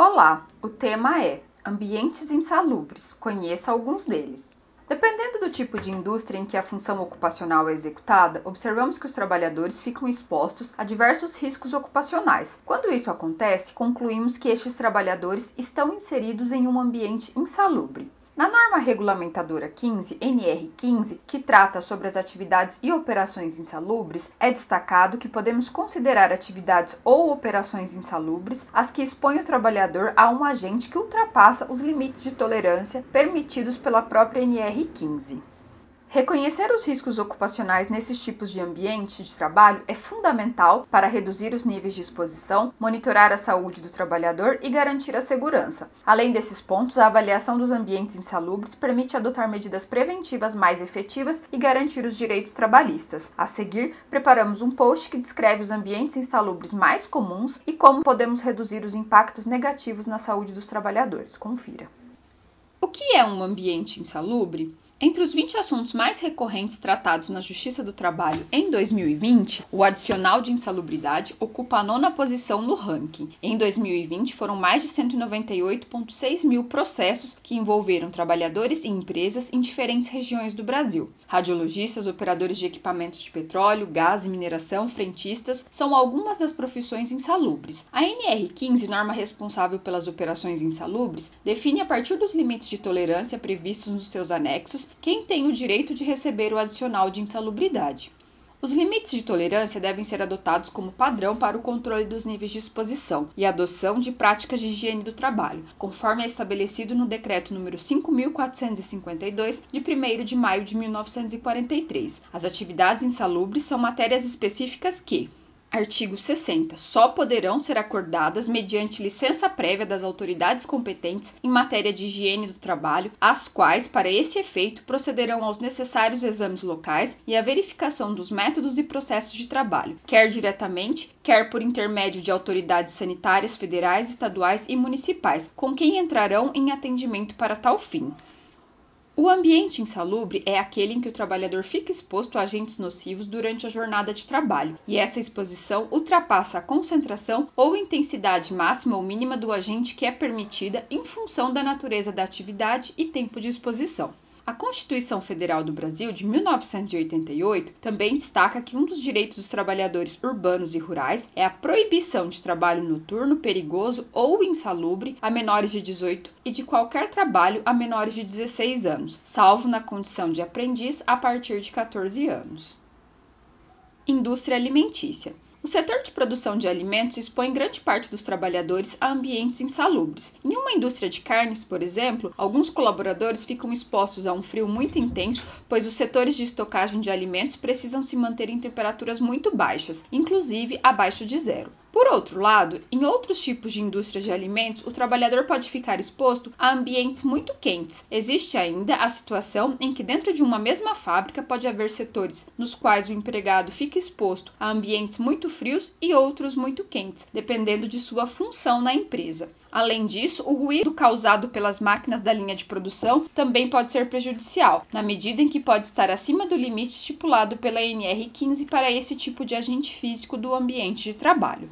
Olá, o tema é Ambientes insalubres. Conheça alguns deles. Dependendo do tipo de indústria em que a função ocupacional é executada, observamos que os trabalhadores ficam expostos a diversos riscos ocupacionais. Quando isso acontece, concluímos que estes trabalhadores estão inseridos em um ambiente insalubre. Na norma regulamentadora 15, NR15, que trata sobre as atividades e operações insalubres, é destacado que podemos considerar atividades ou operações insalubres as que expõem o trabalhador a um agente que ultrapassa os limites de tolerância permitidos pela própria NR15. Reconhecer os riscos ocupacionais nesses tipos de ambiente de trabalho é fundamental para reduzir os níveis de exposição, monitorar a saúde do trabalhador e garantir a segurança. Além desses pontos, a avaliação dos ambientes insalubres permite adotar medidas preventivas mais efetivas e garantir os direitos trabalhistas. A seguir, preparamos um post que descreve os ambientes insalubres mais comuns e como podemos reduzir os impactos negativos na saúde dos trabalhadores. Confira. O que é um ambiente insalubre? Entre os 20 assuntos mais recorrentes tratados na Justiça do Trabalho em 2020, o adicional de insalubridade ocupa a nona posição no ranking. Em 2020, foram mais de 198,6 mil processos que envolveram trabalhadores e empresas em diferentes regiões do Brasil. Radiologistas, operadores de equipamentos de petróleo, gás e mineração, frentistas são algumas das profissões insalubres. A NR15, norma responsável pelas operações insalubres, define a partir dos limites de tolerância previstos nos seus anexos quem tem o direito de receber o adicional de insalubridade. Os limites de tolerância devem ser adotados como padrão para o controle dos níveis de exposição e adoção de práticas de higiene do trabalho, conforme é estabelecido no Decreto nº 5.452, de 1 de maio de 1943. As atividades insalubres são matérias específicas que, Artigo 60. Só poderão ser acordadas mediante licença prévia das autoridades competentes em matéria de higiene do trabalho, as quais, para esse efeito, procederão aos necessários exames locais e à verificação dos métodos e processos de trabalho, quer diretamente, quer por intermédio de autoridades sanitárias federais, estaduais e municipais, com quem entrarão em atendimento para tal fim. O ambiente insalubre é aquele em que o trabalhador fica exposto a agentes nocivos durante a jornada de trabalho, e essa exposição ultrapassa a concentração ou intensidade máxima ou mínima do agente que é permitida em função da natureza da atividade e tempo de exposição. A Constituição Federal do Brasil de 1988 também destaca que um dos direitos dos trabalhadores urbanos e rurais é a proibição de trabalho noturno perigoso ou insalubre a menores de 18 e de qualquer trabalho a menores de 16 anos, salvo na condição de aprendiz a partir de 14 anos. Indústria alimentícia. O setor de produção de alimentos expõe grande parte dos trabalhadores a ambientes insalubres. Em uma indústria de carnes, por exemplo, alguns colaboradores ficam expostos a um frio muito intenso, pois os setores de estocagem de alimentos precisam se manter em temperaturas muito baixas, inclusive abaixo de zero. Por outro lado, em outros tipos de indústria de alimentos, o trabalhador pode ficar exposto a ambientes muito quentes. Existe ainda a situação em que, dentro de uma mesma fábrica, pode haver setores nos quais o empregado fica exposto a ambientes muito frios e outros muito quentes, dependendo de sua função na empresa. Além disso, o ruído causado pelas máquinas da linha de produção também pode ser prejudicial, na medida em que pode estar acima do limite estipulado pela NR15 para esse tipo de agente físico do ambiente de trabalho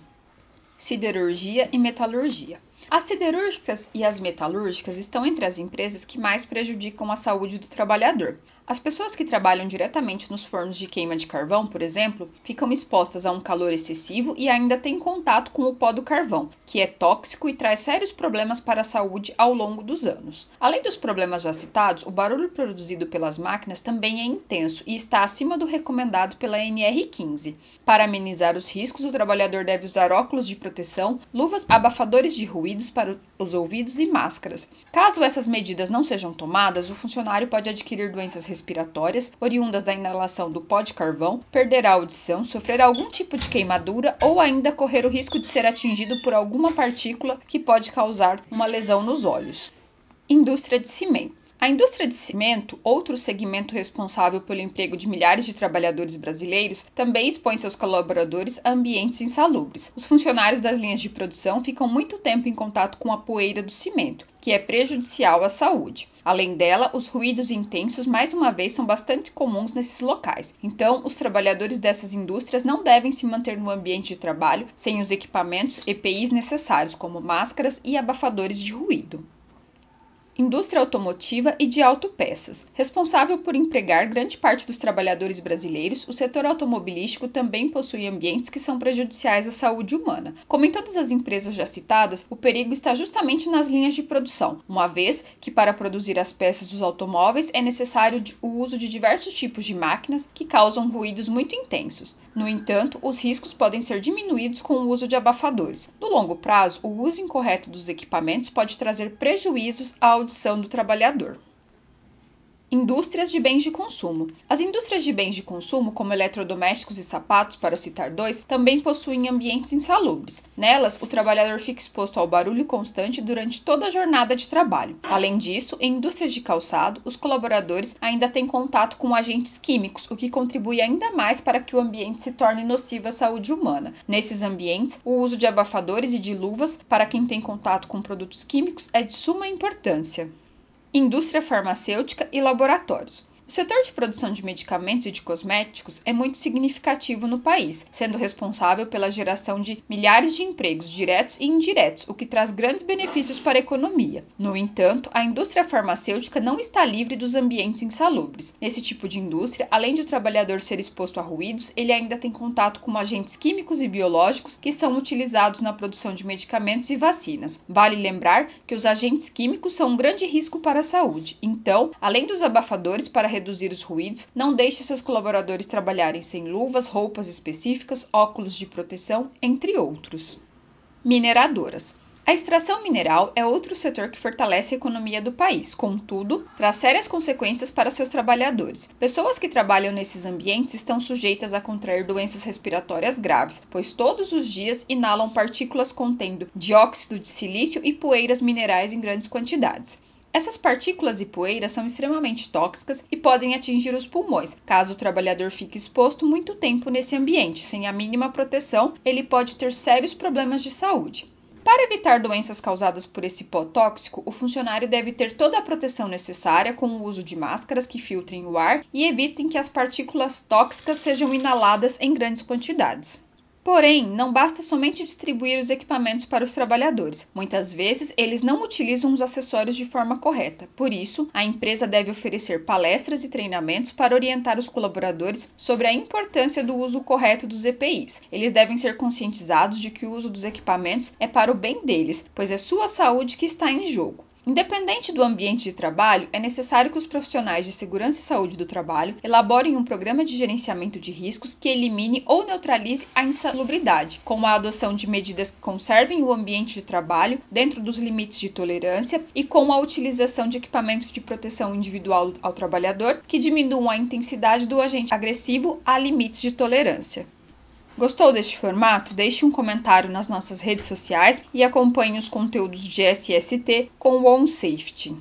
siderurgia e metalurgia. As siderúrgicas e as metalúrgicas estão entre as empresas que mais prejudicam a saúde do trabalhador. As pessoas que trabalham diretamente nos fornos de queima de carvão, por exemplo, ficam expostas a um calor excessivo e ainda têm contato com o pó do carvão, que é tóxico e traz sérios problemas para a saúde ao longo dos anos. Além dos problemas já citados, o barulho produzido pelas máquinas também é intenso e está acima do recomendado pela NR15. Para amenizar os riscos, o trabalhador deve usar óculos de proteção, luvas abafadores de ruídos para os ouvidos e máscaras. Caso essas medidas não sejam tomadas, o funcionário pode adquirir doenças respiratórias oriundas da inalação do pó de carvão, perder a audição, sofrer algum tipo de queimadura ou ainda correr o risco de ser atingido por alguma partícula que pode causar uma lesão nos olhos. Indústria de cimento. A indústria de cimento, outro segmento responsável pelo emprego de milhares de trabalhadores brasileiros, também expõe seus colaboradores a ambientes insalubres. Os funcionários das linhas de produção ficam muito tempo em contato com a poeira do cimento, que é prejudicial à saúde. Além dela, os ruídos intensos, mais uma vez, são bastante comuns nesses locais. Então, os trabalhadores dessas indústrias não devem se manter no ambiente de trabalho sem os equipamentos EPIs necessários, como máscaras e abafadores de ruído indústria automotiva e de autopeças. Responsável por empregar grande parte dos trabalhadores brasileiros, o setor automobilístico também possui ambientes que são prejudiciais à saúde humana. Como em todas as empresas já citadas, o perigo está justamente nas linhas de produção, uma vez que para produzir as peças dos automóveis é necessário o uso de diversos tipos de máquinas que causam ruídos muito intensos. No entanto, os riscos podem ser diminuídos com o uso de abafadores. No longo prazo, o uso incorreto dos equipamentos pode trazer prejuízos ao audição do trabalhador. Indústrias de bens de consumo. As indústrias de bens de consumo, como eletrodomésticos e sapatos, para citar dois, também possuem ambientes insalubres. Nelas, o trabalhador fica exposto ao barulho constante durante toda a jornada de trabalho. Além disso, em indústrias de calçado, os colaboradores ainda têm contato com agentes químicos, o que contribui ainda mais para que o ambiente se torne nocivo à saúde humana. Nesses ambientes, o uso de abafadores e de luvas para quem tem contato com produtos químicos é de suma importância indústria farmacêutica e laboratórios. O setor de produção de medicamentos e de cosméticos é muito significativo no país, sendo responsável pela geração de milhares de empregos diretos e indiretos, o que traz grandes benefícios para a economia. No entanto, a indústria farmacêutica não está livre dos ambientes insalubres. Nesse tipo de indústria, além de o trabalhador ser exposto a ruídos, ele ainda tem contato com agentes químicos e biológicos que são utilizados na produção de medicamentos e vacinas. Vale lembrar que os agentes químicos são um grande risco para a saúde. Então, além dos abafadores para reduzir os ruídos, não deixe seus colaboradores trabalharem sem luvas, roupas específicas, óculos de proteção, entre outros. Mineradoras. A extração mineral é outro setor que fortalece a economia do país, contudo, traz sérias consequências para seus trabalhadores. Pessoas que trabalham nesses ambientes estão sujeitas a contrair doenças respiratórias graves, pois todos os dias inalam partículas contendo dióxido de silício e poeiras minerais em grandes quantidades. Essas partículas e poeiras são extremamente tóxicas e podem atingir os pulmões. Caso o trabalhador fique exposto muito tempo nesse ambiente, sem a mínima proteção, ele pode ter sérios problemas de saúde. Para evitar doenças causadas por esse pó tóxico, o funcionário deve ter toda a proteção necessária com o uso de máscaras que filtrem o ar e evitem que as partículas tóxicas sejam inaladas em grandes quantidades. Porém, não basta somente distribuir os equipamentos para os trabalhadores. Muitas vezes, eles não utilizam os acessórios de forma correta. Por isso, a empresa deve oferecer palestras e treinamentos para orientar os colaboradores sobre a importância do uso correto dos EPIs. Eles devem ser conscientizados de que o uso dos equipamentos é para o bem deles, pois é sua saúde que está em jogo. Independente do ambiente de trabalho, é necessário que os profissionais de segurança e saúde do trabalho elaborem um programa de gerenciamento de riscos que elimine ou neutralize a insalubridade, com a adoção de medidas que conservem o ambiente de trabalho dentro dos limites de tolerância e com a utilização de equipamentos de proteção individual ao trabalhador que diminuam a intensidade do agente agressivo a limites de tolerância. Gostou deste formato? Deixe um comentário nas nossas redes sociais e acompanhe os conteúdos de SST com o OnSafety.